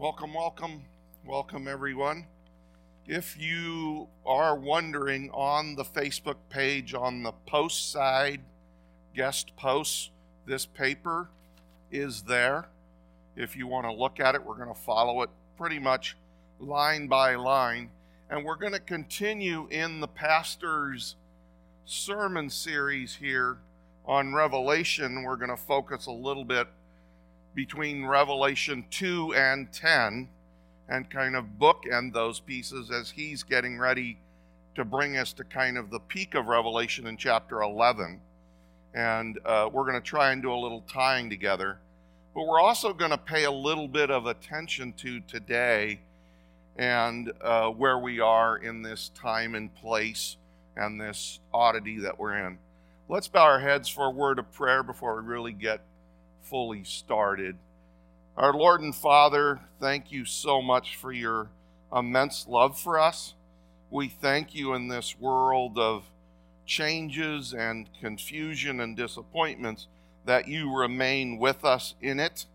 Welcome, welcome, welcome, everyone. If you are wondering on the Facebook page on the post side, guest posts, this paper is there. If you want to look at it, we're going to follow it pretty much line by line. And we're going to continue in the pastor's sermon series here on Revelation. We're going to focus a little bit between Revelation 2 and 10 and kind of bookend those pieces as he's getting ready to bring us to kind of the peak of Revelation in chapter 11. And uh, we're going to try and do a little tying together. But we're also going to pay a little bit of attention to today and uh, where we are in this time and place and this oddity that we're in. Let's bow our heads for a word of prayer before we really get fully started. Our Lord and Father, thank you so much for your immense love for us. We thank you in this world of changes and confusion and disappointments that you remain with us in it,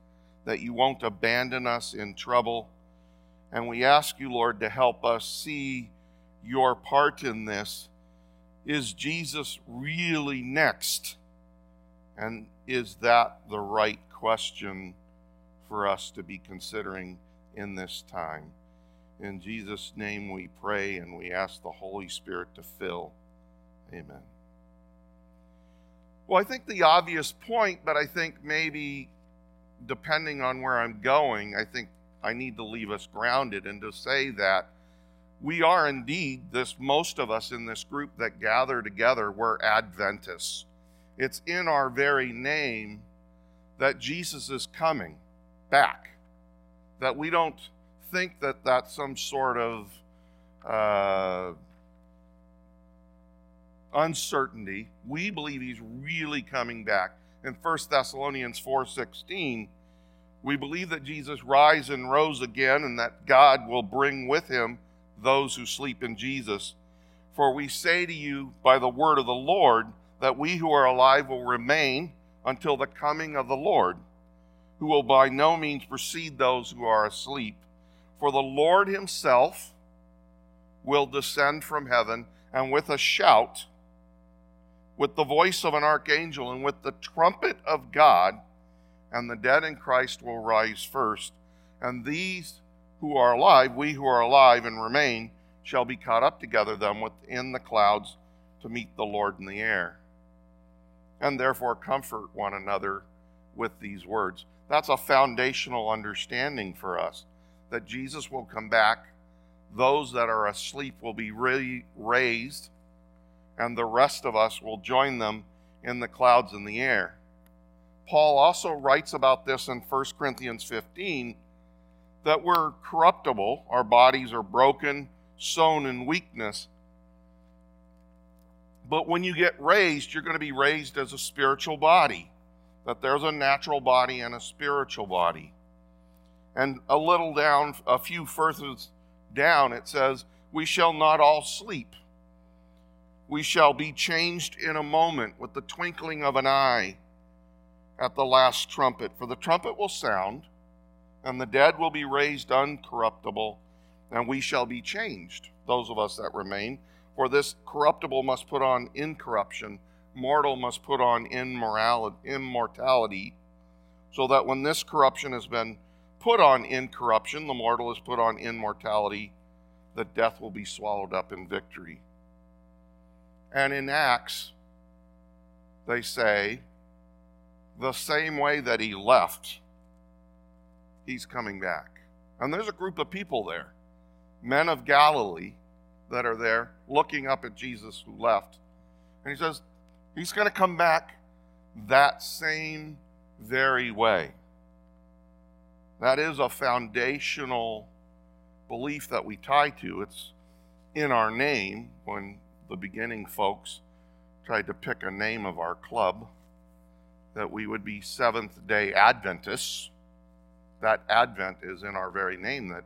that you won't abandon us in trouble. And we ask you, Lord, to help us see your part in this. Is Jesus really next? And is that the right question for us to be considering in this time? In Jesus' name we pray and we ask the Holy Spirit to fill. Amen. Well, I think the obvious point, but I think maybe depending on where I'm going, I think I need to leave us grounded and to say that we are indeed this most of us in this group that gather together we're Adventists. It's in our very name that Jesus is coming back. That we don't think that that's some sort of uh, uncertainty. We believe he's really coming back. In 1 Thessalonians 4:16, we believe that Jesus rise and rose again and that God will bring with him those who sleep in Jesus. For we say to you by the word of the Lord that we who are alive will remain until the coming of the Lord, who will by no means precede those who are asleep. For the Lord himself will descend from heaven, and with a shout, with the voice of an archangel, and with the trumpet of God, and the dead in Christ will rise first. And these who are alive, we who are alive and remain, shall be caught up together them within the clouds to meet the Lord in the air and therefore comfort one another with these words. That's a foundational understanding for us that Jesus will come back, those that are asleep will be raised, and the rest of us will join them in the clouds in the air. Paul also writes about this in 1 Corinthians 15 that we're corruptible, our bodies are broken, sown in weakness, but when you get raised, you're going to be raised as a spiritual body, that there's a natural body and a spiritual body. And a little down, a few verses down, it says, We shall not all sleep. We shall be changed in a moment with the twinkling of an eye at the last trumpet. For the trumpet will sound, and the dead will be raised uncorruptible, and we shall be changed, those of us that remain. For this corruptible must put on incorruption, mortal must put on immortality, so that when this corruption has been put on incorruption, the mortal is put on immortality, that death will be swallowed up in victory. And in Acts, they say, the same way that he left, he's coming back. And there's a group of people there, men of Galilee that are there looking up at Jesus who left. And he says, He's going to come back that same very way. That is a foundational belief that we tie to. It's in our name when the beginning folks tried to pick a name of our club that we would be Seventh day Adventists. That Advent is in our very name, that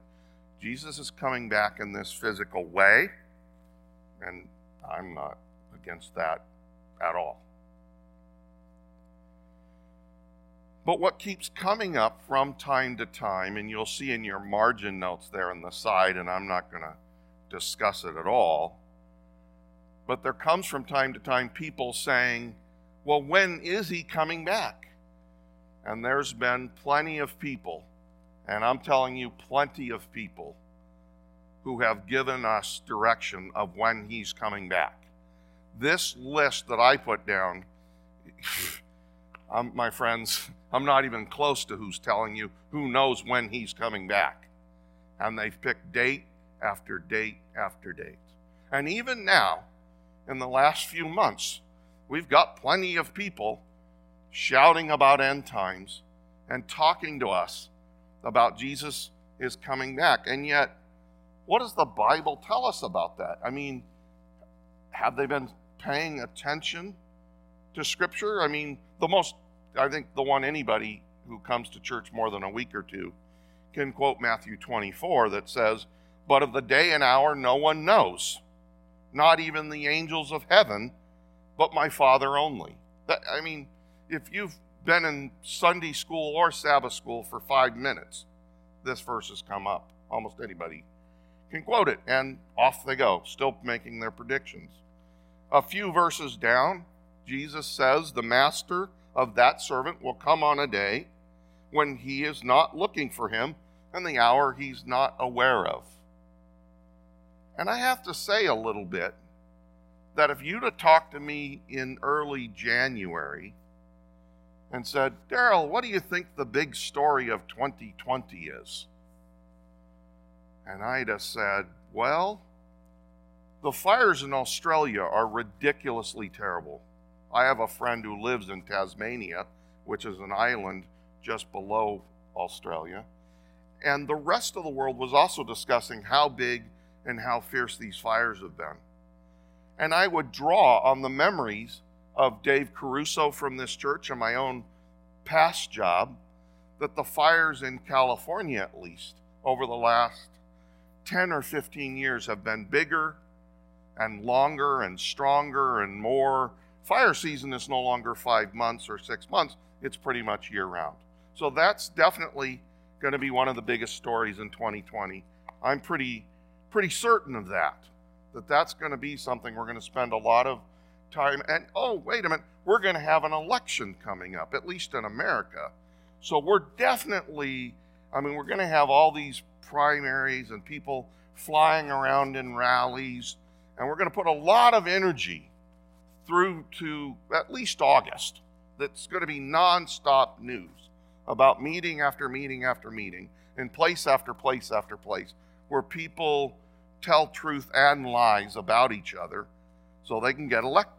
Jesus is coming back in this physical way, and I'm not against that at all. But what keeps coming up from time to time, and you'll see in your margin notes there on the side, and I'm not going to discuss it at all, but there comes from time to time people saying, Well, when is he coming back? And there's been plenty of people, and I'm telling you, plenty of people who have given us direction of when he's coming back. This list that I put down, I'm, my friends, I'm not even close to who's telling you who knows when he's coming back. And they've picked date after date after date. And even now, in the last few months, we've got plenty of people shouting about end times and talking to us about Jesus is coming back. And yet, what does the Bible tell us about that? I mean, have they been paying attention to Scripture? I mean, the most, I think, the one anybody who comes to church more than a week or two can quote Matthew 24 that says, But of the day and hour no one knows, not even the angels of heaven, but my Father only. That, I mean, if you've been in Sunday school or Sabbath school for five minutes, this verse has come up. Almost anybody can quote it, and off they go, still making their predictions. A few verses down, Jesus says, The master of that servant will come on a day when he is not looking for him and the hour he's not aware of. And I have to say a little bit that if you'd have talked to me in early January and said, Daryl, what do you think the big story of 2020 is? And I'd said, well, the fires in Australia are ridiculously terrible. I have a friend who lives in Tasmania, which is an island just below Australia. And the rest of the world was also discussing how big and how fierce these fires have been. And I would draw on the memories of Dave Caruso from this church and my own past job that the fires in California, at least, over the last 10 or 15 years have been bigger and longer and stronger and more. Fire season is no longer five months or six months, it's pretty much year round. So that's definitely going to be one of the biggest stories in 2020. I'm pretty pretty certain of that. That that's going to be something we're going to spend a lot of time and oh wait a minute we're going to have an election coming up at least in america so we're definitely i mean we're going to have all these primaries and people flying around in rallies and we're going to put a lot of energy through to at least august that's going to be nonstop news about meeting after meeting after meeting in place after place after place where people tell truth and lies about each other so they can get elected.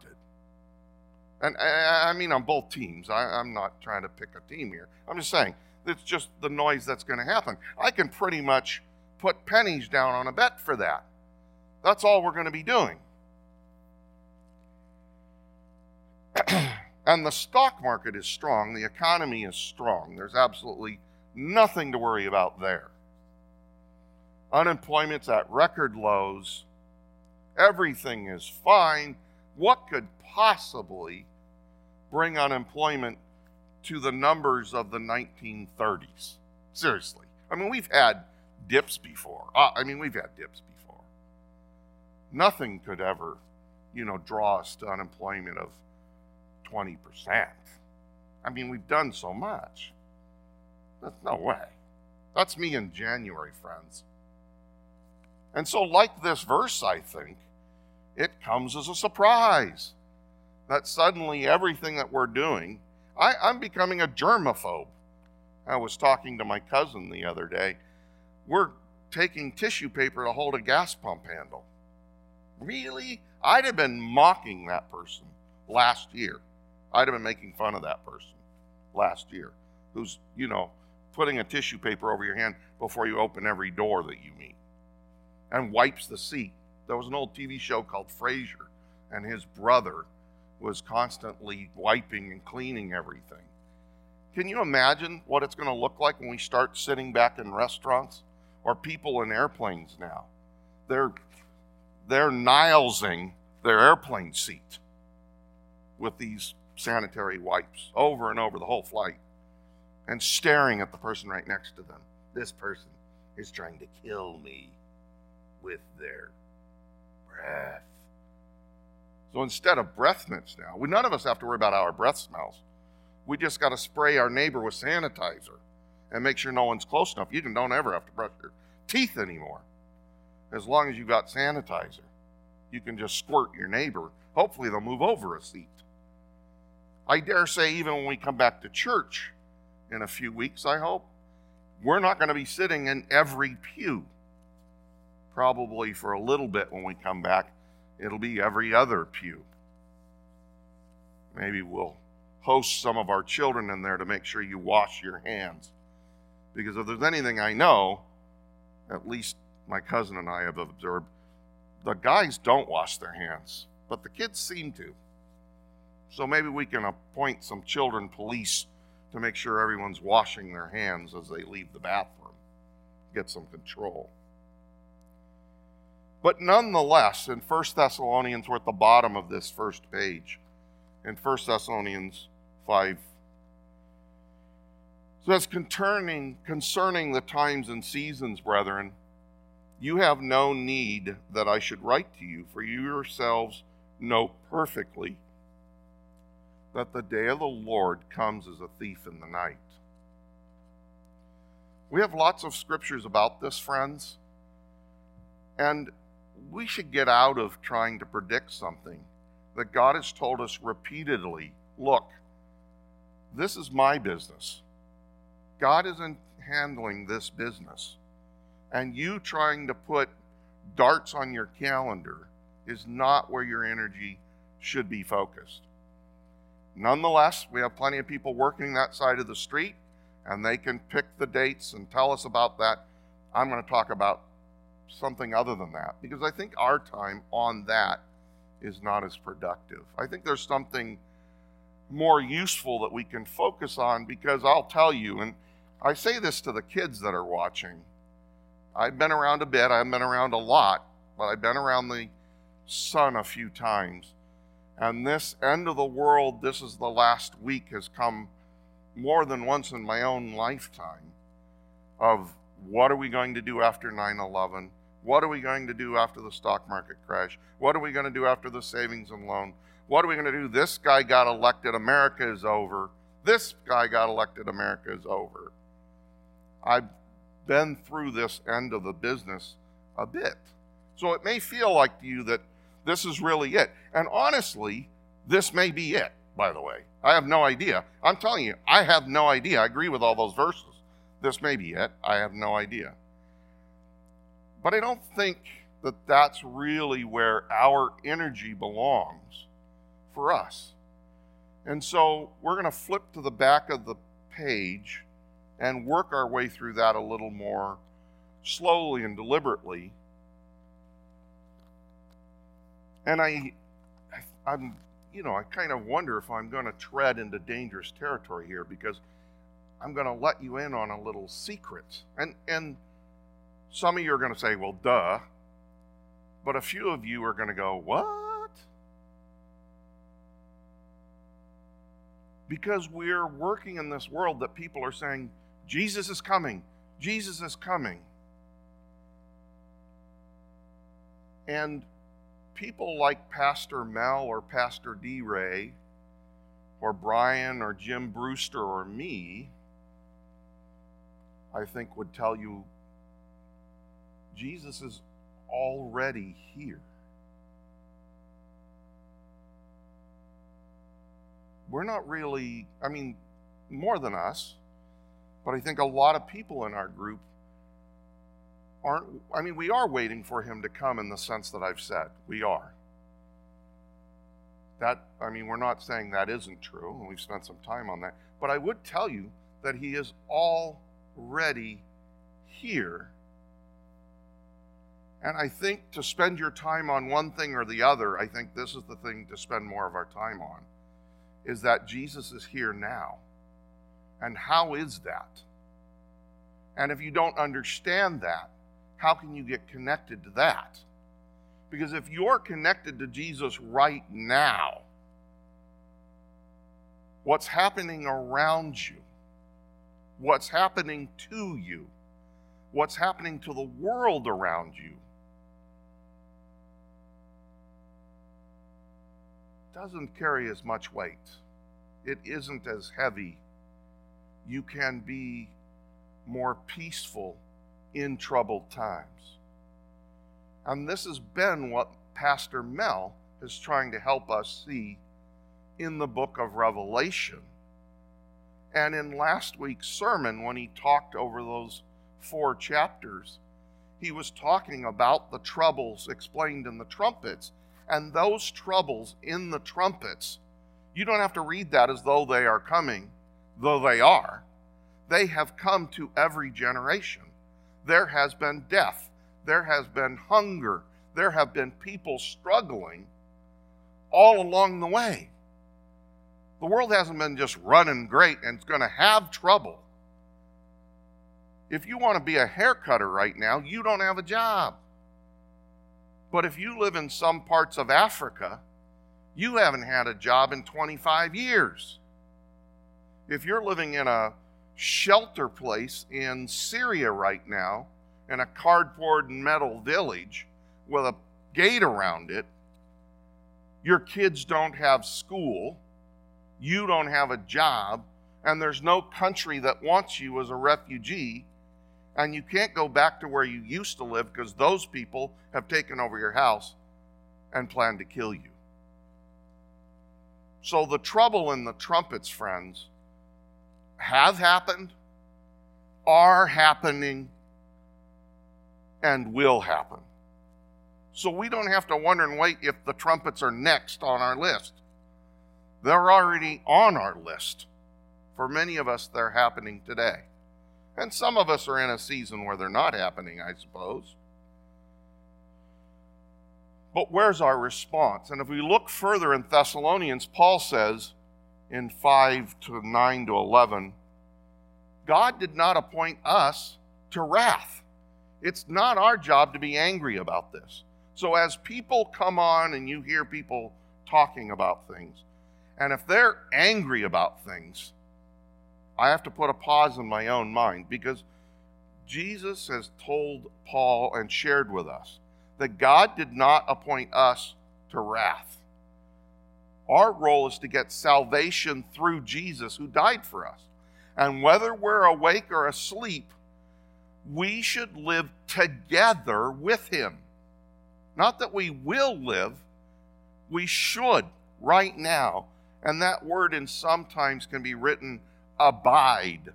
And I mean, on both teams. I, am not trying to pick a team here. I'm just saying, it's just the noise that's going to happen. I can pretty much put pennies down on a bet for that. That's all we're going to be doing. and the stock market is strong, the economy is strong. There's absolutely nothing to worry about there. Unemployment's at record lows. Everything is fine. What could possibly bring unemployment to the numbers of the 1930s? Seriously. I mean, we've had dips before. Uh, I mean, we've had dips before. Nothing could ever, you know, draw us to unemployment of 20%. I mean, we've done so much. That's no way. That's me in January, friends. And so, like this verse, I think, it comes as a surprise that suddenly everything that we're doing, I, I'm becoming a germaphobe. I was talking to my cousin the other day. We're taking tissue paper to hold a gas pump handle. Really? I'd have been mocking that person last year. I'd have been making fun of that person last year who's, you know, putting a tissue paper over your hand before you open every door that you meet and wipes the seat. There was an old TV show called Frasier, and his brother was constantly wiping and cleaning everything. Can you imagine what it's going to look like when we start sitting back in restaurants or people in airplanes now? They're they're nilesing their airplane seat with these sanitary wipes over and over the whole flight. and staring at the person right next to them. This person is trying to kill me with their breath. So instead of breath mints now, we, none of us have to worry about how our breath smells. We just got to spray our neighbor with sanitizer and make sure no one's close enough. You don't ever have to brush your teeth anymore. As long as you've got sanitizer, you can just squirt your neighbor. Hopefully, they'll move over a seat. I dare say, even when we come back to church in a few weeks, I hope, we're not going to be sitting in every pew. Probably for a little bit when we come back, it'll be every other pew. Maybe we'll host some of our children in there to make sure you wash your hands. Because if there's anything I know, at least my cousin and I have observed, the guys don't wash their hands, but the kids seem to. So maybe we can appoint some children police to make sure everyone's washing their hands as they leave the bathroom, get some control. But nonetheless, in 1 Thessalonians, we're at the bottom of this first page. In 1 Thessalonians 5 So says concerning concerning the times and seasons, brethren, you have no need that I should write to you, for you yourselves know perfectly that the day of the Lord comes as a thief in the night. We have lots of scriptures about this, friends, and we should get out of trying to predict something that God has told us repeatedly look, this is my business. God isn't handling this business. And you trying to put darts on your calendar is not where your energy should be focused. Nonetheless, we have plenty of people working that side of the street, and they can pick the dates and tell us about that. I'm going to talk about something other than that because I think our time on that is not as productive. I think there's something more useful that we can focus on because I'll tell you, and I say this to the kids that are watching. I've been around a bit, I've been around a lot, but I've been around the sun a few times. And this end of the world, this is the last week, has come more than once in my own lifetime of what are we going to do after 9 11? What are we going to do after the stock market crash? What are we going to do after the savings and loan? What are we going to do? This guy got elected, America is over. This guy got elected, America is over. I've been through this end of the business a bit. So it may feel like to you that this is really it. And honestly, this may be it, by the way. I have no idea. I'm telling you, I have no idea. I agree with all those verses. This may be it. I have no idea. But I don't think that that's really where our energy belongs for us. And so we're going to flip to the back of the page and work our way through that a little more slowly and deliberately and I, I'm, you know, I kind of wonder if I'm going to tread into dangerous territory here because I'm going to let you in on a little secret. And and some of you are going to say, "Well, duh," but a few of you are going to go, "What?" Because we're working in this world that people are saying, "Jesus is coming. Jesus is coming." And people like Pastor Mel or Pastor D. Ray or Brian or Jim Brewster or me, I think would tell you Jesus is already here. We're not really, I mean, more than us, but I think a lot of people in our group aren't, I mean, we are waiting for him to come in the sense that I've said. We are. That, I mean, we're not saying that isn't true, and we've spent some time on that. But I would tell you that he is already here. And I think to spend your time on one thing or the other, I think this is the thing to spend more of our time on, is that Jesus is here now. And how is that? And if you don't understand that, how can you get connected to that? Because if you're connected to Jesus right now, what's happening around you what's happening to you, what's happening to the world around you, doesn't carry as much weight. It isn't as heavy. You can be more peaceful in troubled times. And this has been what Pastor Mel is trying to help us see in the book of Revelation. And in last week's sermon, when he talked over those four chapters, he was talking about the troubles explained in the trumpets. And those troubles in the trumpets, you don't have to read that as though they are coming, though they are. They have come to every generation. There has been death, there has been hunger, there have been people struggling all along the way. The world hasn't been just running great and it's going to have trouble. If you want to be a hair cutter right now, you don't have a job. But if you live in some parts of Africa, you haven't had a job in 25 years. If you're living in a shelter place in Syria right now, in a cardboard and metal village with a gate around it, your kids don't have school, you don't have a job, and there's no country that wants you as a refugee, and you can't go back to where you used to live because those people have taken over your house and plan to kill you. So the trouble in the trumpets, friends, have happened, are happening, and will happen. So we don't have to wonder and wait if the trumpets are next on our list. They're already on our list. For many of us, they're happening today. And some of us are in a season where they're not happening, I suppose. But where's our response? And if we look further in Thessalonians, Paul says in 5 to 9 to 11, God did not appoint us to wrath. It's not our job to be angry about this. So as people come on and you hear people talking about things, and if they're angry about things, I have to put a pause in my own mind because Jesus has told Paul and shared with us that God did not appoint us to wrath. Our role is to get salvation through Jesus who died for us. And whether we're awake or asleep, we should live together with Him. Not that we will live, we should right now and that word in sometimes can be written abide,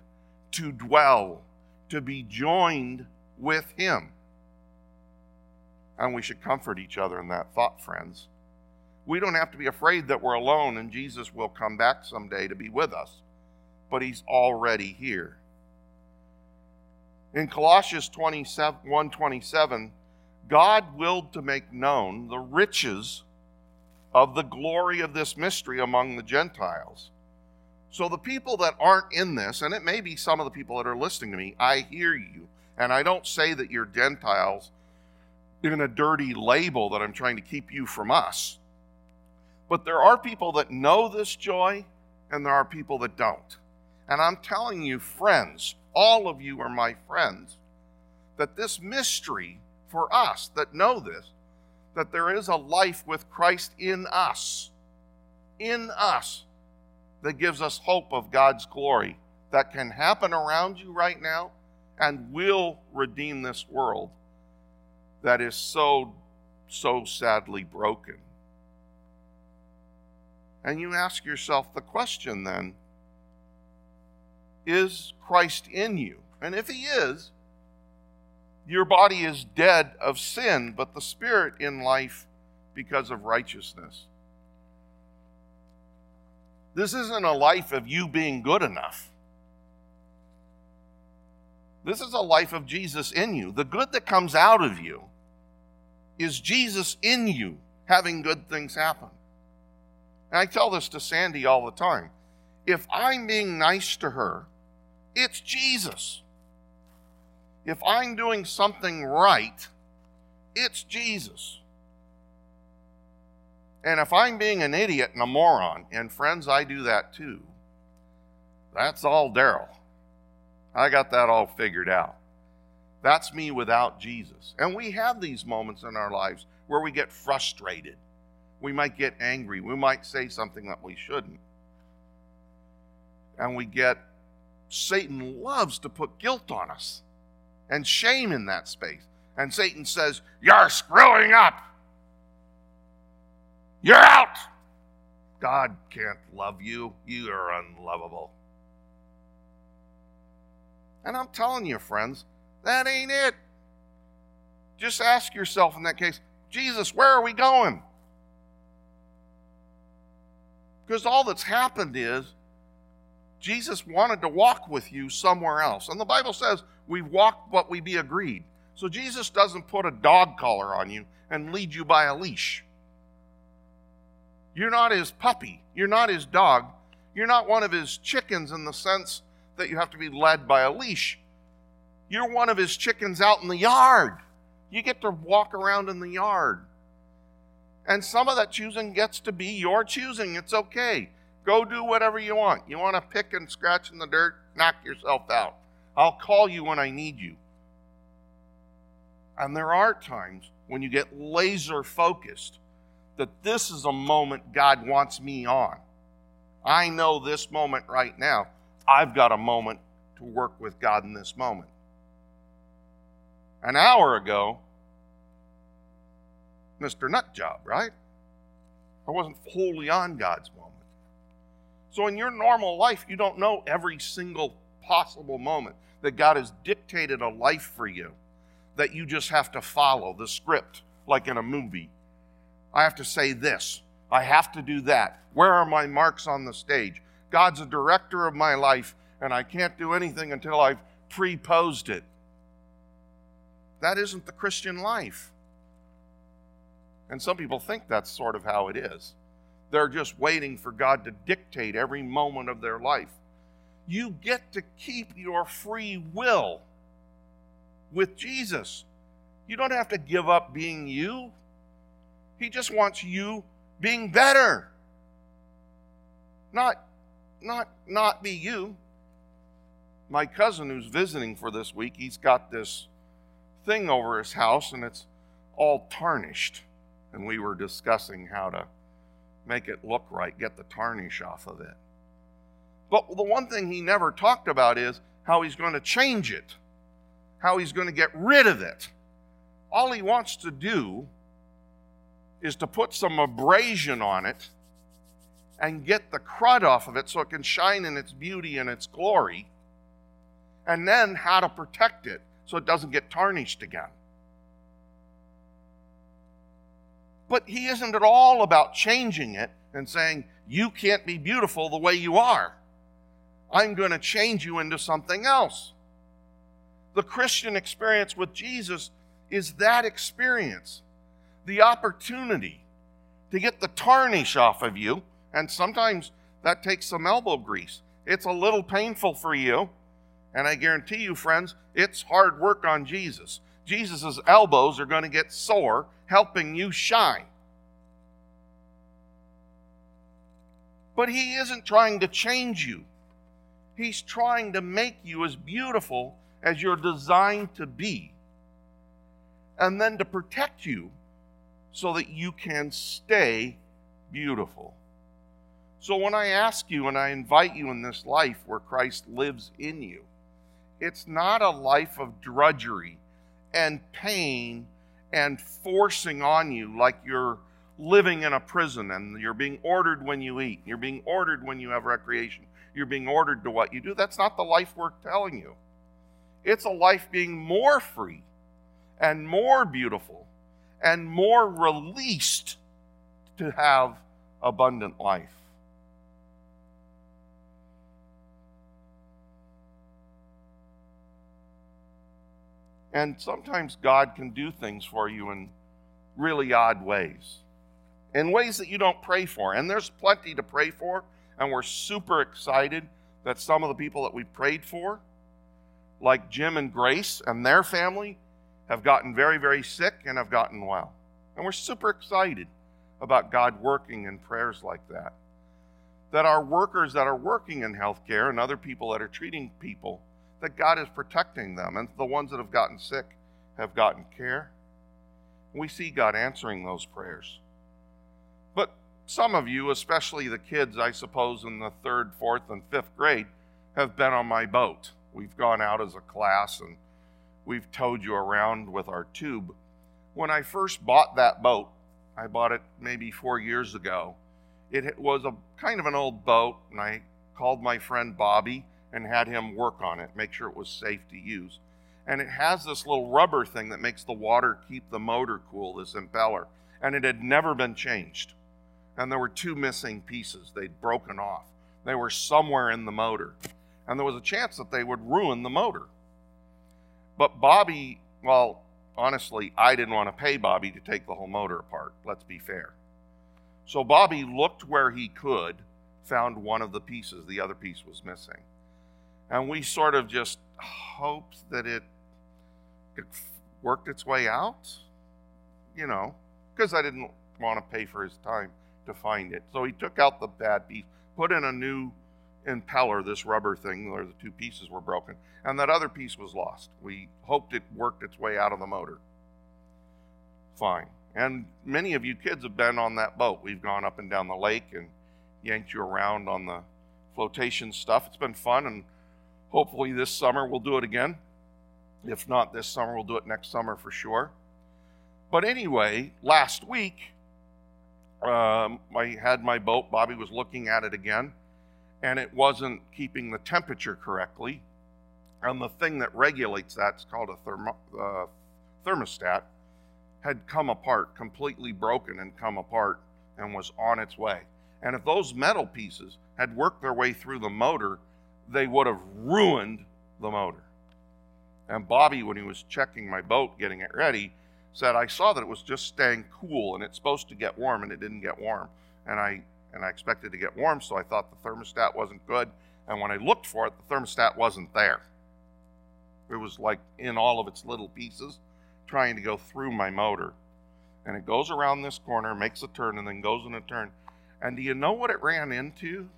to dwell, to be joined with Him. And we should comfort each other in that thought, friends. We don't have to be afraid that we're alone and Jesus will come back someday to be with us, but He's already here. In Colossians 1 27, God willed to make known the riches of the glory of this mystery among the Gentiles. So, the people that aren't in this, and it may be some of the people that are listening to me, I hear you. And I don't say that you're Gentiles in a dirty label that I'm trying to keep you from us. But there are people that know this joy, and there are people that don't. And I'm telling you, friends, all of you are my friends, that this mystery for us that know this that there is a life with Christ in us, in us, that gives us hope of God's glory that can happen around you right now and will redeem this world that is so, so sadly broken. And you ask yourself the question then is Christ in you? And if he is, your body is dead of sin, but the spirit in life because of righteousness. This isn't a life of you being good enough. This is a life of Jesus in you. The good that comes out of you is Jesus in you having good things happen. And I tell this to Sandy all the time. If I'm being nice to her, it's Jesus if I'm doing something right, it's Jesus. And if I'm being an idiot and a moron, and friends, I do that too, that's all Daryl. I got that all figured out. That's me without Jesus. And we have these moments in our lives where we get frustrated. We might get angry. We might say something that we shouldn't. And we get, Satan loves to put guilt on us and shame in that space. And Satan says, You're screwing up. You're out. God can't love you. You are unlovable. And I'm telling you, friends, that ain't it. Just ask yourself in that case, Jesus, where are we going? Because all that's happened is Jesus wanted to walk with you somewhere else. And the Bible says we walk but we be agreed. So Jesus doesn't put a dog collar on you and lead you by a leash. You're not his puppy. You're not his dog. You're not one of his chickens in the sense that you have to be led by a leash. You're one of his chickens out in the yard. You get to walk around in the yard. And some of that choosing gets to be your choosing. It's okay. Go do whatever you want. You want to pick and scratch in the dirt? Knock yourself out. I'll call you when I need you. And there are times when you get laser focused that this is a moment God wants me on. I know this moment right now. I've got a moment to work with God in this moment. An hour ago, Mr. Nut Job, right? I wasn't wholly on God's moment. So in your normal life, you don't know every single possible moment that God has dictated a life for you that you just have to follow the script like in a movie. I have to say this. I have to do that. Where are my marks on the stage? God's a director of my life, and I can't do anything until I've preposed it. That isn't the Christian life. And some people think that's sort of how it is. They're just waiting for God to dictate every moment of their life. You get to keep your free will with Jesus. You don't have to give up being you. He just wants you being better. Not, not, not be you. My cousin who's visiting for this week, he's got this thing over his house and it's all tarnished. And we were discussing how to make it look right, get the tarnish off of it. But the one thing he never talked about is how he's going to change it, how he's going to get rid of it. All he wants to do is to put some abrasion on it and get the crud off of it so it can shine in its beauty and its glory, and then how to protect it so it doesn't get tarnished again. But he isn't at all about changing it and saying, You can't be beautiful the way you are. I'm going to change you into something else. The Christian experience with Jesus is that experience the opportunity to get the tarnish off of you, and sometimes that takes some elbow grease. It's a little painful for you, and I guarantee you, friends, it's hard work on Jesus. Jesus' elbows are going to get sore helping you shine. But he isn't trying to change you. He's trying to make you as beautiful as you're designed to be, and then to protect you so that you can stay beautiful. So when I ask you and I invite you in this life where Christ lives in you, it's not a life of drudgery and pain and forcing on you like you're living in a prison and you're being ordered when you eat, you're being ordered when you have recreation, you're being ordered to what you do. That's not the life we're telling you. It's a life being more free and more beautiful and more released to have abundant life. And sometimes God can do things for you in really odd ways, in ways that you don't pray for. And there's plenty to pray for, and we're super excited that some of the people that we prayed for, like Jim and Grace and their family, have gotten very, very sick and have gotten well. And we're super excited about God working in prayers like that. That our workers that are working in healthcare and other people that are treating people, that God is protecting them, and the ones that have gotten sick have gotten care. We see God answering those prayers. But some of you, especially the kids, I suppose, in the third, fourth, and fifth grade, have been on my boat. We've gone out as a class and we've towed you around with our tube. When I first bought that boat, I bought it maybe four years ago. It was a kind of an old boat, and I called my friend Bobby and had him work on it, make sure it was safe to use. And it has this little rubber thing that makes the water keep the motor cool, this impeller. And it had never been changed. And there were two missing pieces. They'd broken off. They were somewhere in the motor. And there was a chance that they would ruin the motor. But Bobby, well, honestly, I didn't want to pay Bobby to take the whole motor apart. Let's be fair. So Bobby looked where he could, found one of the pieces, the other piece was missing. And we sort of just hoped that it, it worked its way out, you know, because I didn't want to pay for his time to find it. So he took out the bad piece, put in a new impeller, this rubber thing where the two pieces were broken, and that other piece was lost. We hoped it worked its way out of the motor. Fine. And many of you kids have been on that boat. We've gone up and down the lake and yanked you around on the flotation stuff. It's been fun, and hopefully this summer we'll do it again. If not this summer, we'll do it next summer for sure. But anyway, last week, um, I had my boat. Bobby was looking at it again, and it wasn't keeping the temperature correctly. And the thing that regulates that, it's called a thermo, uh, thermostat, had come apart, completely broken and come apart, and was on its way. And if those metal pieces had worked their way through the motor, they would have ruined the motor. And Bobby, when he was checking my boat, getting it ready, said, I saw that it was just staying cool and it's supposed to get warm, and it didn't get warm. And I and I expected to get warm, so I thought the thermostat wasn't good. And when I looked for it, the thermostat wasn't there. It was like in all of its little pieces, trying to go through my motor. And it goes around this corner, makes a turn, and then goes in a turn. And do you know what it ran into?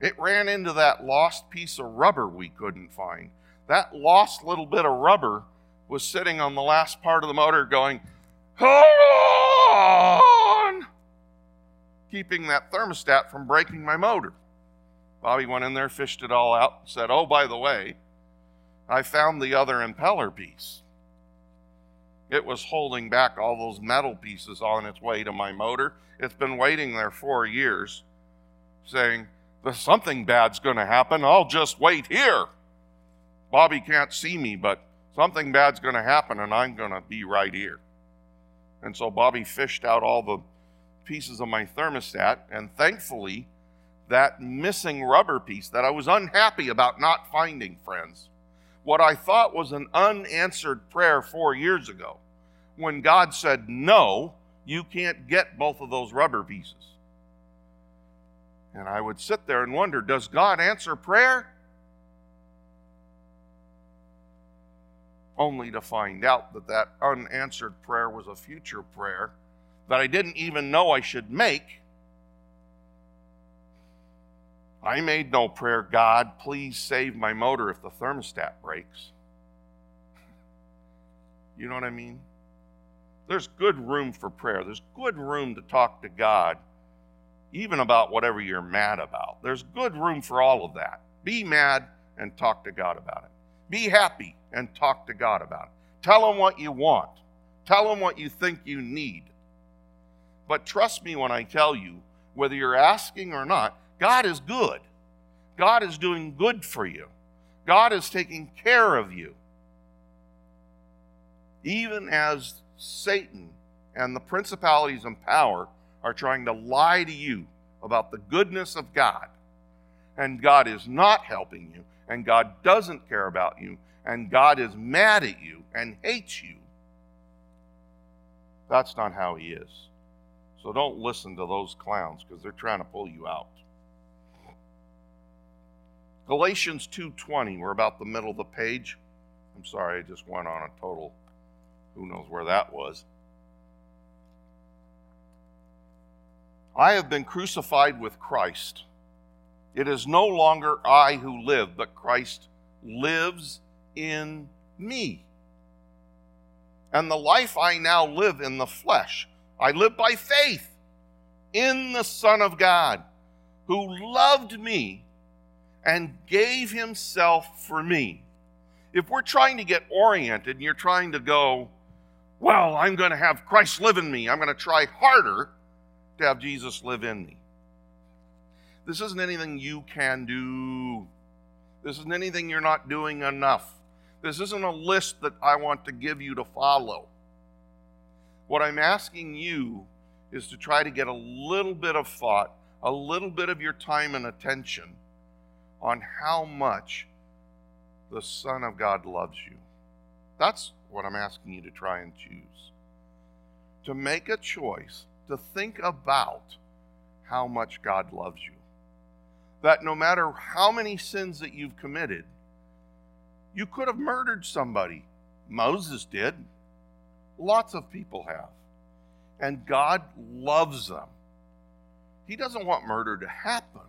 It ran into that lost piece of rubber we couldn't find. That lost little bit of rubber was sitting on the last part of the motor going, on! Keeping that thermostat from breaking my motor. Bobby went in there, fished it all out, said, Oh, by the way, I found the other impeller piece. It was holding back all those metal pieces on its way to my motor. It's been waiting there four years, saying, Something bad's going to happen. I'll just wait here. Bobby can't see me, but something bad's going to happen, and I'm going to be right here. And so Bobby fished out all the pieces of my thermostat, and thankfully, that missing rubber piece that I was unhappy about not finding, friends, what I thought was an unanswered prayer four years ago, when God said, No, you can't get both of those rubber pieces. And I would sit there and wonder, Does God answer prayer? Only to find out that that unanswered prayer was a future prayer that I didn't even know I should make I made no prayer, God, please save my motor if the thermostat breaks. You know what I mean? There's good room for prayer. There's good room to talk to God, even about whatever you're mad about. There's good room for all of that. Be mad and talk to God about it. Be happy and talk to God about it. Tell Him what you want, tell Him what you think you need. But trust me when I tell you, whether you're asking or not, God is good. God is doing good for you. God is taking care of you. Even as Satan and the principalities and power are trying to lie to you about the goodness of God, and God is not helping you, and God doesn't care about you, and God is mad at you and hates you, that's not how He is. So don't listen to those clowns because they're trying to pull you out. Galatians 2:20, we're about the middle of the page. I'm sorry, I just went on a total who knows where that was. I have been crucified with Christ. It is no longer I who live, but Christ lives in me. And the life I now live in the flesh, I live by faith in the Son of God, who loved me and gave himself for me. If we're trying to get oriented and you're trying to go, well, I'm going to have Christ live in me, I'm going to try harder to have Jesus live in me. This isn't anything you can do. This isn't anything you're not doing enough. This isn't a list that I want to give you to follow. What I'm asking you is to try to get a little bit of thought, a little bit of your time and attention on how much the Son of God loves you. That's what I'm asking you to try and choose. To make a choice, to think about how much God loves you. That no matter how many sins that you've committed, you could have murdered somebody. Moses did. Lots of people have. And God loves them. He doesn't want murder to happen,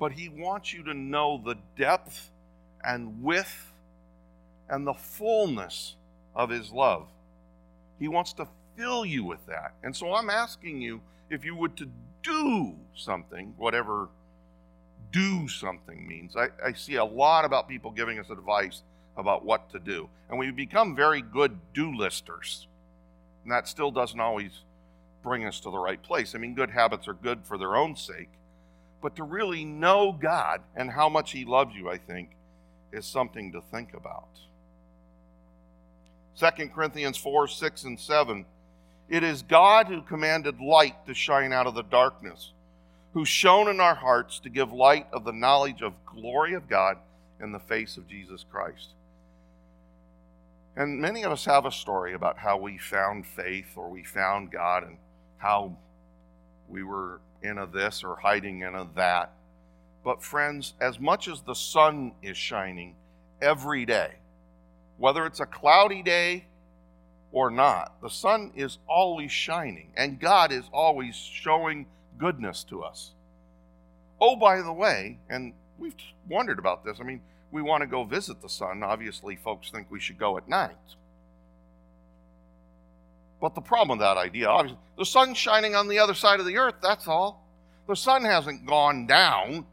but He wants you to know the depth and width and the fullness of His love. He wants to fill you with that. And so I'm asking you if you would to do something, whatever do something means. I, I see a lot about people giving us advice about what to do. And we become very good do listers. And that still doesn't always bring us to the right place. I mean, good habits are good for their own sake. But to really know God and how much He loves you, I think, is something to think about. 2 Corinthians 4 6 and 7. It is God who commanded light to shine out of the darkness who shone in our hearts to give light of the knowledge of glory of God in the face of Jesus Christ. And many of us have a story about how we found faith or we found God and how we were in a this or hiding in a that. But, friends, as much as the sun is shining every day, whether it's a cloudy day or not, the sun is always shining, and God is always showing goodness to us. Oh, by the way, and we've wondered about this. I mean, we want to go visit the sun. Obviously, folks think we should go at night. But the problem with that idea, obviously, the sun's shining on the other side of the earth, that's all. The sun hasn't gone down.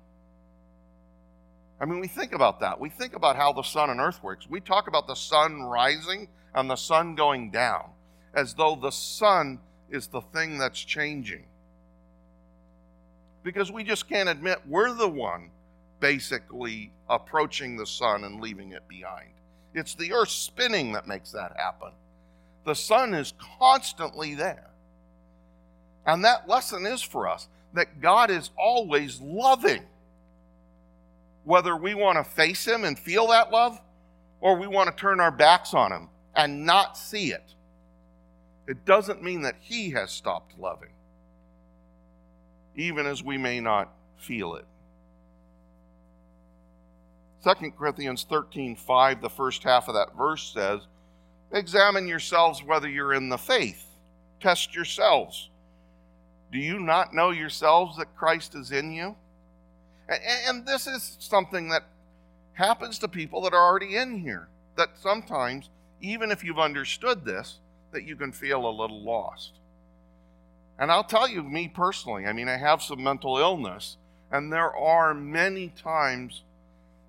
I mean, we think about that. We think about how the sun and earth works. We talk about the sun rising and the sun going down as though the sun is the thing that's changing because we just can't admit we're the one basically approaching the sun and leaving it behind. It's the earth spinning that makes that happen. The sun is constantly there. And that lesson is for us that God is always loving. Whether we want to face Him and feel that love, or we want to turn our backs on Him and not see it, it doesn't mean that He has stopped loving even as we may not feel it. 2 Corinthians 13 5, the first half of that verse says, Examine yourselves whether you're in the faith. Test yourselves. Do you not know yourselves that Christ is in you? And this is something that happens to people that are already in here. That sometimes, even if you've understood this, that you can feel a little lost. And I'll tell you, me personally, I mean, I have some mental illness, and there are many times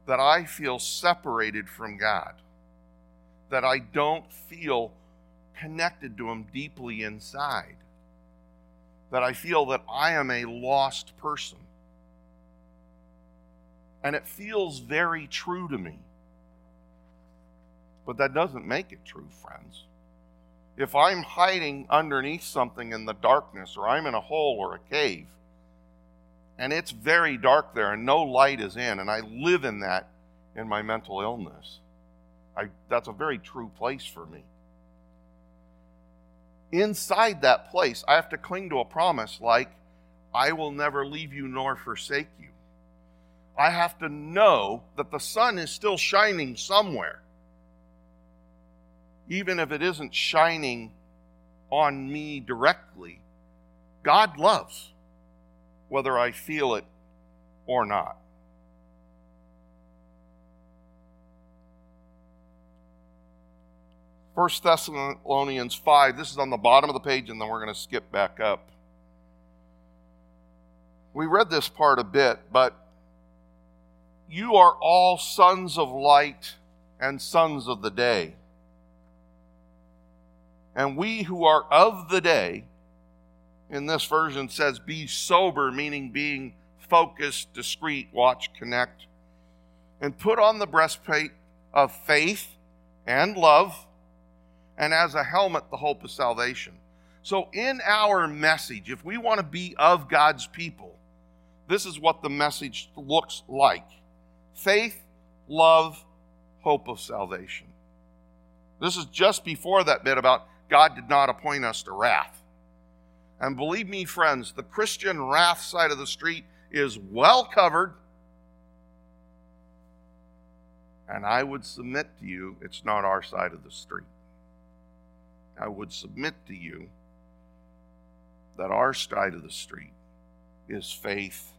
that I feel separated from God, that I don't feel connected to Him deeply inside, that I feel that I am a lost person. And it feels very true to me. But that doesn't make it true, friends if I'm hiding underneath something in the darkness, or I'm in a hole or a cave, and it's very dark there and no light is in, and I live in that in my mental illness, I, that's a very true place for me. Inside that place, I have to cling to a promise like, I will never leave you nor forsake you. I have to know that the sun is still shining somewhere even if it isn't shining on me directly, God loves, whether I feel it or not. First Thessalonians 5, this is on the bottom of the page, and then we're going to skip back up. We read this part a bit, but you are all sons of light and sons of the day. And we who are of the day, in this version says, be sober, meaning being focused, discreet, watch, connect, and put on the breastplate of faith and love, and as a helmet, the hope of salvation. So, in our message, if we want to be of God's people, this is what the message looks like faith, love, hope of salvation. This is just before that bit about God did not appoint us to wrath. And believe me, friends, the Christian wrath side of the street is well covered. And I would submit to you, it's not our side of the street. I would submit to you that our side of the street is faith,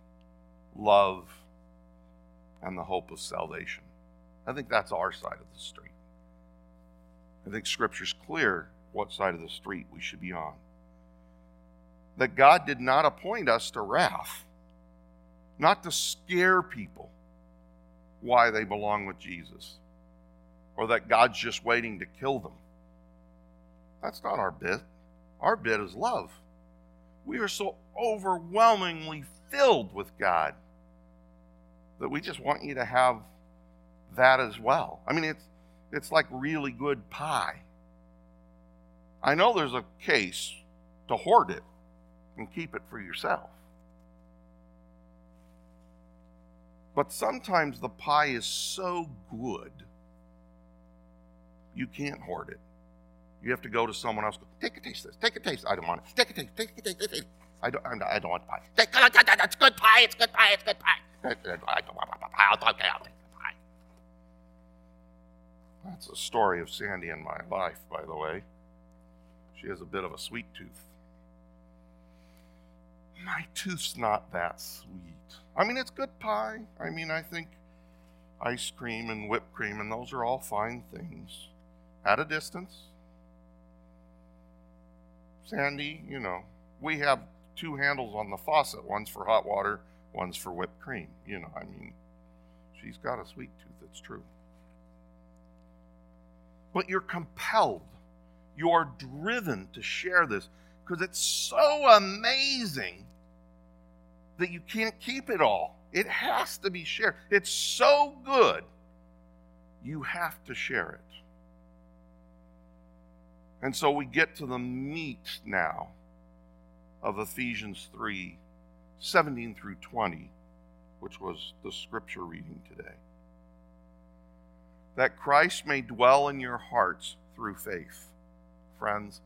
love, and the hope of salvation. I think that's our side of the street. I think Scripture's clear what side of the street we should be on. That God did not appoint us to wrath, not to scare people why they belong with Jesus, or that God's just waiting to kill them. That's not our bit. Our bit is love. We are so overwhelmingly filled with God that we just want you to have that as well. I mean, it's, it's like really good pie. I know there's a case to hoard it and keep it for yourself. But sometimes the pie is so good, you can't hoard it. You have to go to someone else. Take a taste of this. Take a taste. I don't want it. Take a taste. Take a taste. I don't. I don't want pie. It's good pie. It's good pie. It's good pie. The. That's a story of Sandy in my life, by the way. She has a bit of a sweet tooth. My tooth's not that sweet. I mean, it's good pie. I mean, I think ice cream and whipped cream, and those are all fine things at a distance. Sandy, you know, we have two handles on the faucet one's for hot water, one's for whipped cream. You know, I mean, she's got a sweet tooth, it's true. But you're compelled you're driven to share this because it's so amazing that you can't keep it all. It has to be shared. It's so good, you have to share it. And so we get to the meat now of Ephesians 3 17 through 20, which was the scripture reading today. That Christ may dwell in your hearts through faith friends,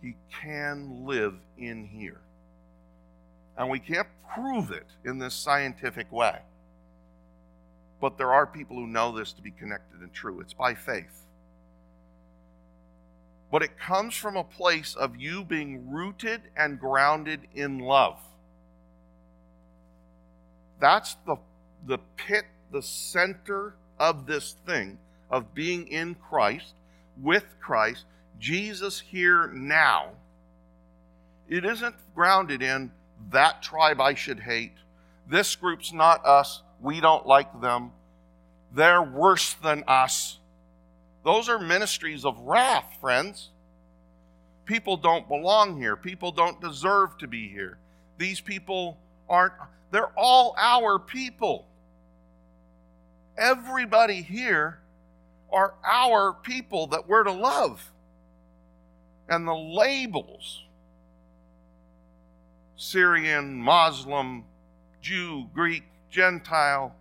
He can live in here. And we can't prove it in this scientific way. But there are people who know this to be connected and true. It's by faith. But it comes from a place of you being rooted and grounded in love. That's the, the pit, the center of this thing of being in Christ, with Christ, Jesus here now, it isn't grounded in that tribe I should hate. This group's not us. We don't like them. They're worse than us. Those are ministries of wrath, friends. People don't belong here. People don't deserve to be here. These people aren't, they're all our people. Everybody here are our people that we're to love and the labels Syrian, Muslim, Jew, Greek, Gentile,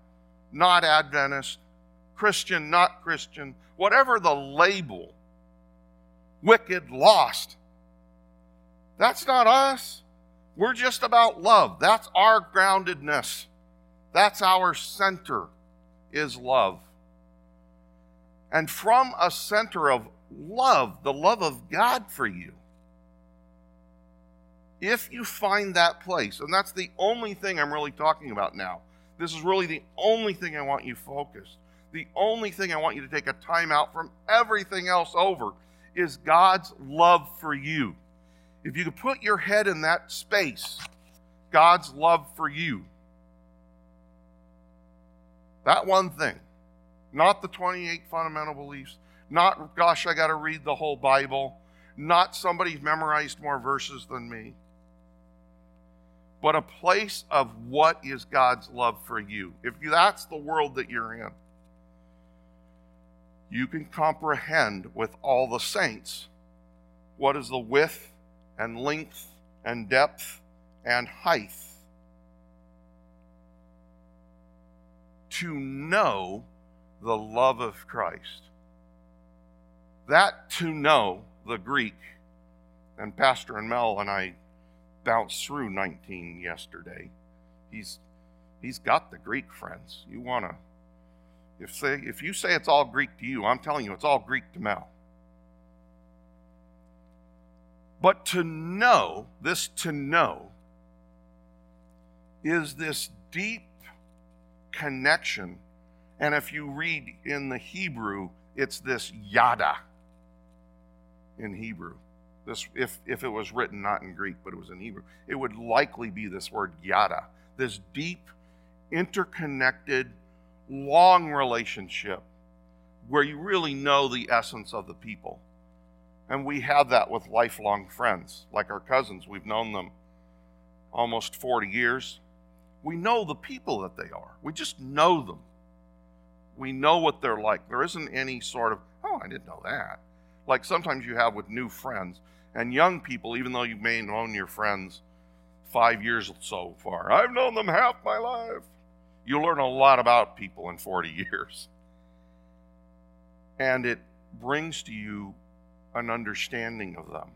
not Adventist, Christian, not Christian, whatever the label, wicked, lost, that's not us. We're just about love. That's our groundedness. That's our center, is love. And from a center of love, the love of God for you, if you find that place, and that's the only thing I'm really talking about now, this is really the only thing I want you focused. The only thing I want you to take a time out from everything else over is God's love for you. If you could put your head in that space, God's love for you. That one thing, not the 28 fundamental beliefs, not, gosh, I got to read the whole Bible, not somebody's memorized more verses than me, but a place of what is God's love for you. If that's the world that you're in, you can comprehend with all the saints what is the width and length and depth and height to know the love of Christ. That to know the Greek, and Pastor and Mel and I bounced through 19 yesterday. He's he's got the Greek friends. You want to if say if you say it's all Greek to you, I'm telling you it's all Greek to Mel. But to know, this to know is this deep connection. And if you read in the Hebrew, it's this yada in Hebrew. This, if, if it was written not in Greek, but it was in Hebrew, it would likely be this word yada, this deep, interconnected, long relationship where you really know the essence of the people. And we have that with lifelong friends, like our cousins. We've known them almost 40 years. We know the people that they are, we just know them. We know what they're like. There isn't any sort of, oh, I didn't know that like sometimes you have with new friends and young people, even though you may have known your friends five years so far. I've known them half my life. You learn a lot about people in 40 years. And it brings to you an understanding of them.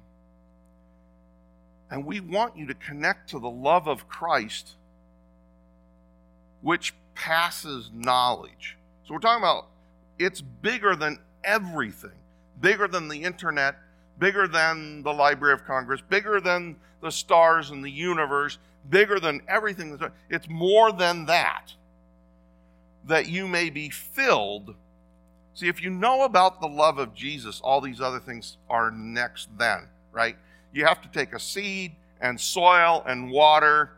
And we want you to connect to the love of Christ, which passes knowledge. So we're talking about it's bigger than everything bigger than the internet, bigger than the Library of Congress, bigger than the stars and the universe, bigger than everything. It's more than that. That you may be filled. See, if you know about the love of Jesus, all these other things are next then, right? You have to take a seed and soil and water.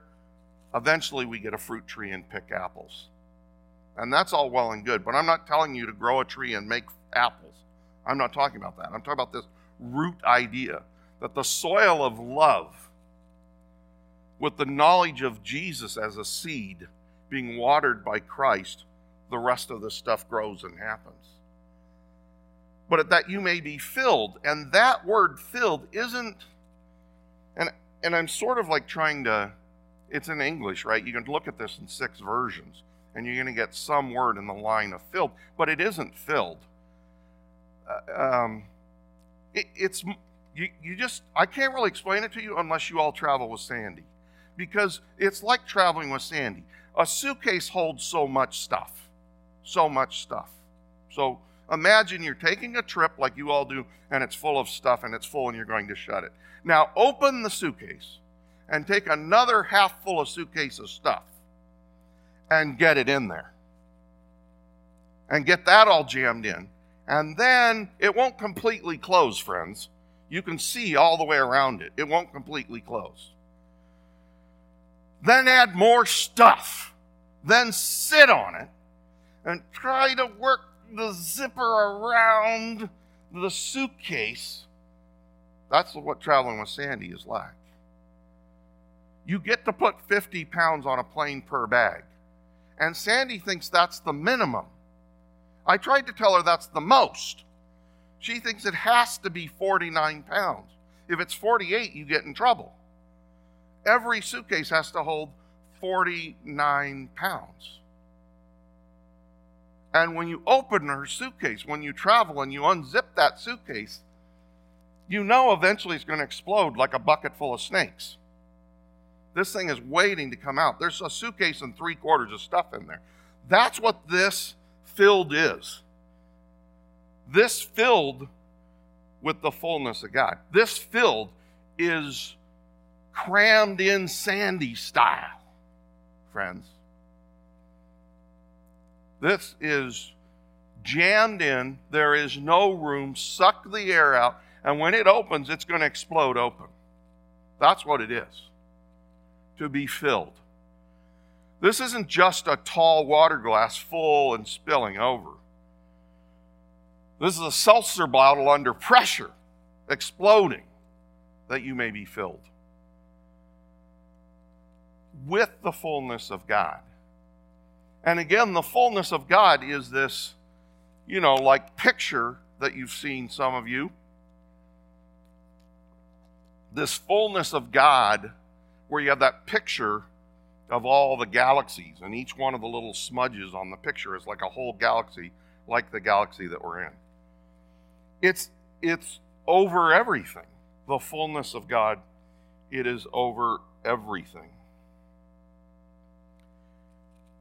Eventually, we get a fruit tree and pick apples. And that's all well and good, but I'm not telling you to grow a tree and make apples. I'm not talking about that. I'm talking about this root idea that the soil of love, with the knowledge of Jesus as a seed being watered by Christ, the rest of the stuff grows and happens. But that you may be filled, and that word filled isn't, and, and I'm sort of like trying to, it's in English, right? You can look at this in six versions, and you're going to get some word in the line of filled, but it isn't filled um, it, it's you, you just I can't really explain it to you unless you all travel with Sandy, because it's like traveling with Sandy. A suitcase holds so much stuff, so much stuff. So imagine you're taking a trip like you all do, and it's full of stuff, and it's full, and you're going to shut it. Now open the suitcase and take another half full of suitcase of stuff and get it in there. And get that all jammed in and then it won't completely close, friends. You can see all the way around it. It won't completely close. Then add more stuff. Then sit on it and try to work the zipper around the suitcase. That's what traveling with Sandy is like. You get to put 50 pounds on a plane per bag. And Sandy thinks that's the minimum. I tried to tell her that's the most. She thinks it has to be 49 pounds. If it's 48, you get in trouble. Every suitcase has to hold 49 pounds. And when you open her suitcase, when you travel and you unzip that suitcase, you know eventually it's going to explode like a bucket full of snakes. This thing is waiting to come out. There's a suitcase and three quarters of stuff in there. That's what this filled is. This filled with the fullness of God. This filled is crammed in sandy style, friends. This is jammed in. There is no room. Suck the air out. And when it opens, it's going to explode open. That's what it is to be filled. This isn't just a tall water glass full and spilling over. This is a seltzer bottle under pressure, exploding, that you may be filled with the fullness of God. And again, the fullness of God is this, you know, like picture that you've seen, some of you. This fullness of God, where you have that picture of all the galaxies, and each one of the little smudges on the picture is like a whole galaxy, like the galaxy that we're in. It's, it's over everything. The fullness of God, it is over everything.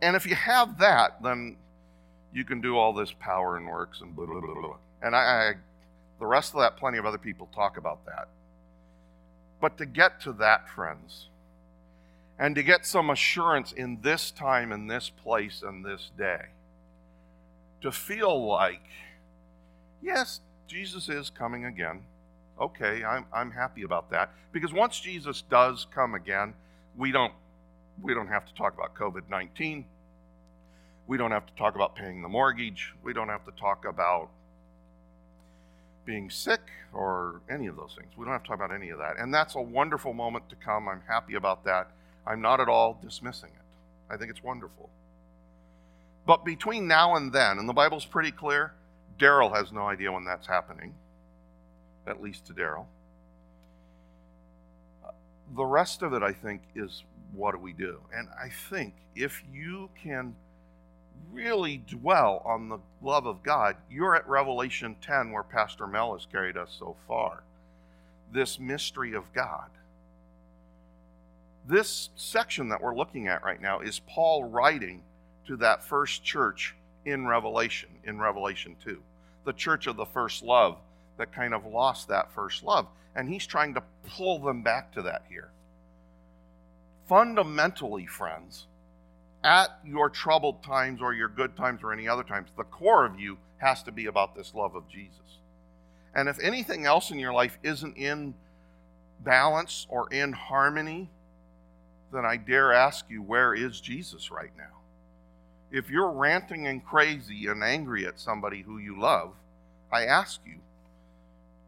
And if you have that, then you can do all this power and works and blah, blah, blah, blah. And I, I, the rest of that, plenty of other people talk about that. But to get to that, friends, and to get some assurance in this time and this place and this day, to feel like, yes, Jesus is coming again. Okay, I'm, I'm happy about that. Because once Jesus does come again, we don't we don't have to talk about COVID 19. We don't have to talk about paying the mortgage. We don't have to talk about being sick or any of those things. We don't have to talk about any of that. And that's a wonderful moment to come. I'm happy about that. I'm not at all dismissing it. I think it's wonderful. But between now and then, and the Bible's pretty clear, Daryl has no idea when that's happening, at least to Daryl. The rest of it, I think, is what do we do? And I think if you can really dwell on the love of God, you're at Revelation 10, where Pastor Mel has carried us so far. This mystery of God. This section that we're looking at right now is Paul writing to that first church in Revelation, in Revelation 2, the church of the first love that kind of lost that first love. And he's trying to pull them back to that here. Fundamentally, friends, at your troubled times or your good times or any other times, the core of you has to be about this love of Jesus. And if anything else in your life isn't in balance or in harmony, then I dare ask you, where is Jesus right now? If you're ranting and crazy and angry at somebody who you love, I ask you,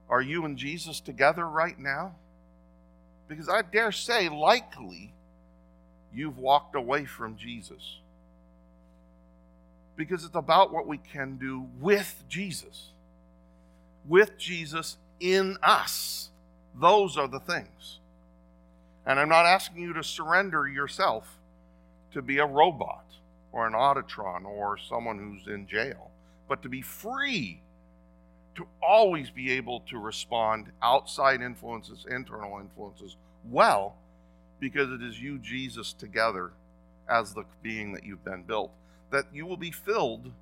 are you and Jesus together right now? Because I dare say, likely, you've walked away from Jesus. Because it's about what we can do with Jesus. With Jesus in us. Those are the things. And I'm not asking you to surrender yourself to be a robot or an autotron or someone who's in jail, but to be free to always be able to respond outside influences, internal influences well because it is you, Jesus, together as the being that you've been built, that you will be filled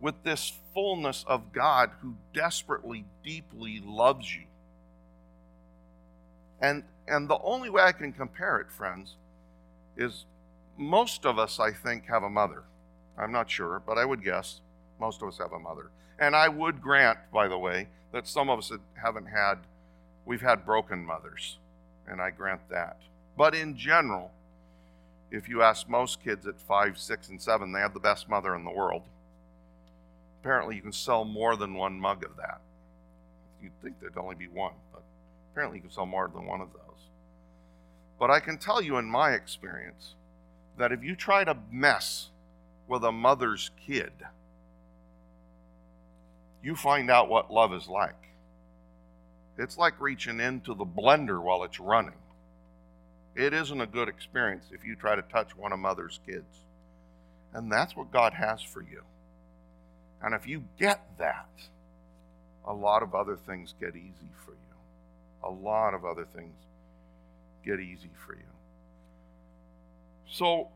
with this fullness of God who desperately, deeply loves you. And, and the only way I can compare it, friends, is most of us, I think, have a mother. I'm not sure, but I would guess most of us have a mother. And I would grant, by the way, that some of us haven't had, we've had broken mothers. And I grant that. But in general, if you ask most kids at five, six, and seven, they have the best mother in the world. Apparently, you can sell more than one mug of that. You'd think there'd only be one, but apparently, you can sell more than one of those. But I can tell you in my experience that if you try to mess with a mother's kid, you find out what love is like. It's like reaching into the blender while it's running. It isn't a good experience if you try to touch one of mother's kids. And that's what God has for you. And if you get that, a lot of other things get easy for you. A lot of other things get easy for you. So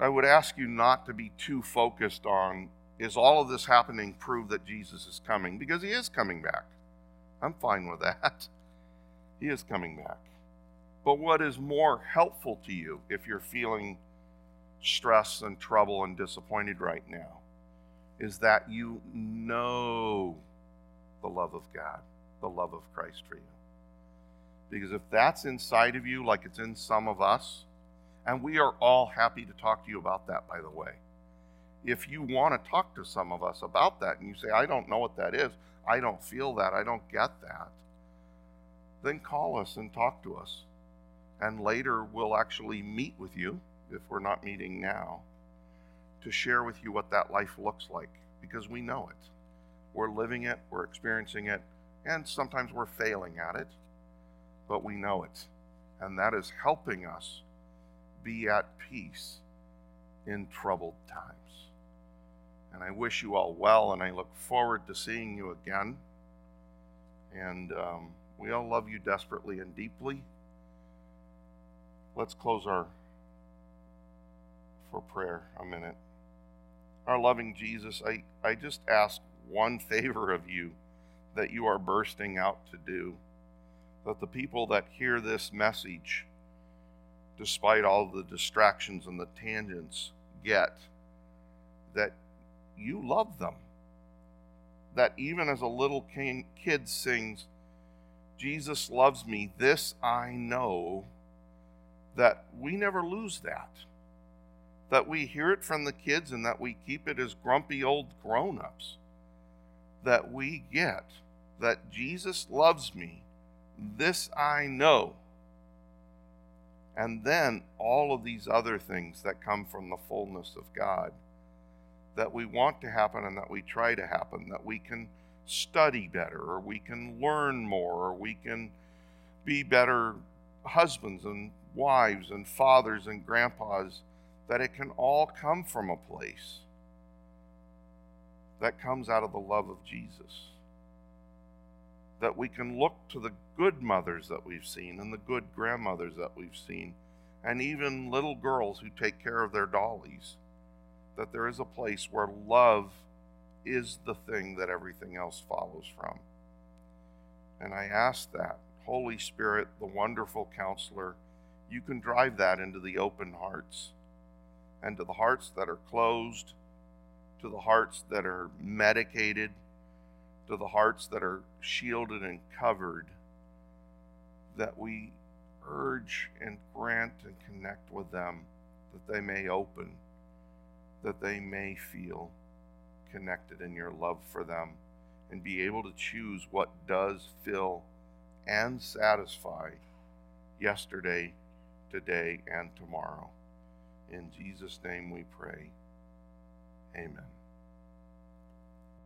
I would ask you not to be too focused on is all of this happening prove that Jesus is coming? Because he is coming back. I'm fine with that. He is coming back. But what is more helpful to you if you're feeling stress and trouble and disappointed right now is that you know the love of God, the love of Christ for you. Because if that's inside of you, like it's in some of us, and we are all happy to talk to you about that, by the way. If you want to talk to some of us about that and you say, I don't know what that is, I don't feel that, I don't get that, then call us and talk to us. And later we'll actually meet with you, if we're not meeting now, to share with you what that life looks like because we know it. We're living it, we're experiencing it, and sometimes we're failing at it, but we know it. And that is helping us be at peace in troubled times. And I wish you all well, and I look forward to seeing you again. And um, we all love you desperately and deeply. Let's close our for prayer a minute. Our loving Jesus, I, I just ask one favor of you that you are bursting out to do. That the people that hear this message, despite all the distractions and the tangents, get that you love them. That even as a little kid sings, Jesus loves me, this I know, that we never lose that. That we hear it from the kids and that we keep it as grumpy old grown ups. That we get that Jesus loves me, this I know. And then all of these other things that come from the fullness of God that we want to happen and that we try to happen, that we can study better, or we can learn more, or we can be better husbands and wives and fathers and grandpas, that it can all come from a place that comes out of the love of Jesus. That we can look to the good mothers that we've seen and the good grandmothers that we've seen, and even little girls who take care of their dollies. That there is a place where love is the thing that everything else follows from. And I ask that, Holy Spirit, the wonderful counselor, you can drive that into the open hearts and to the hearts that are closed, to the hearts that are medicated, to the hearts that are shielded and covered, that we urge and grant and connect with them, that they may open, that they may feel connected in your love for them and be able to choose what does fill and satisfy yesterday, today, and tomorrow. In Jesus' name we pray. Amen.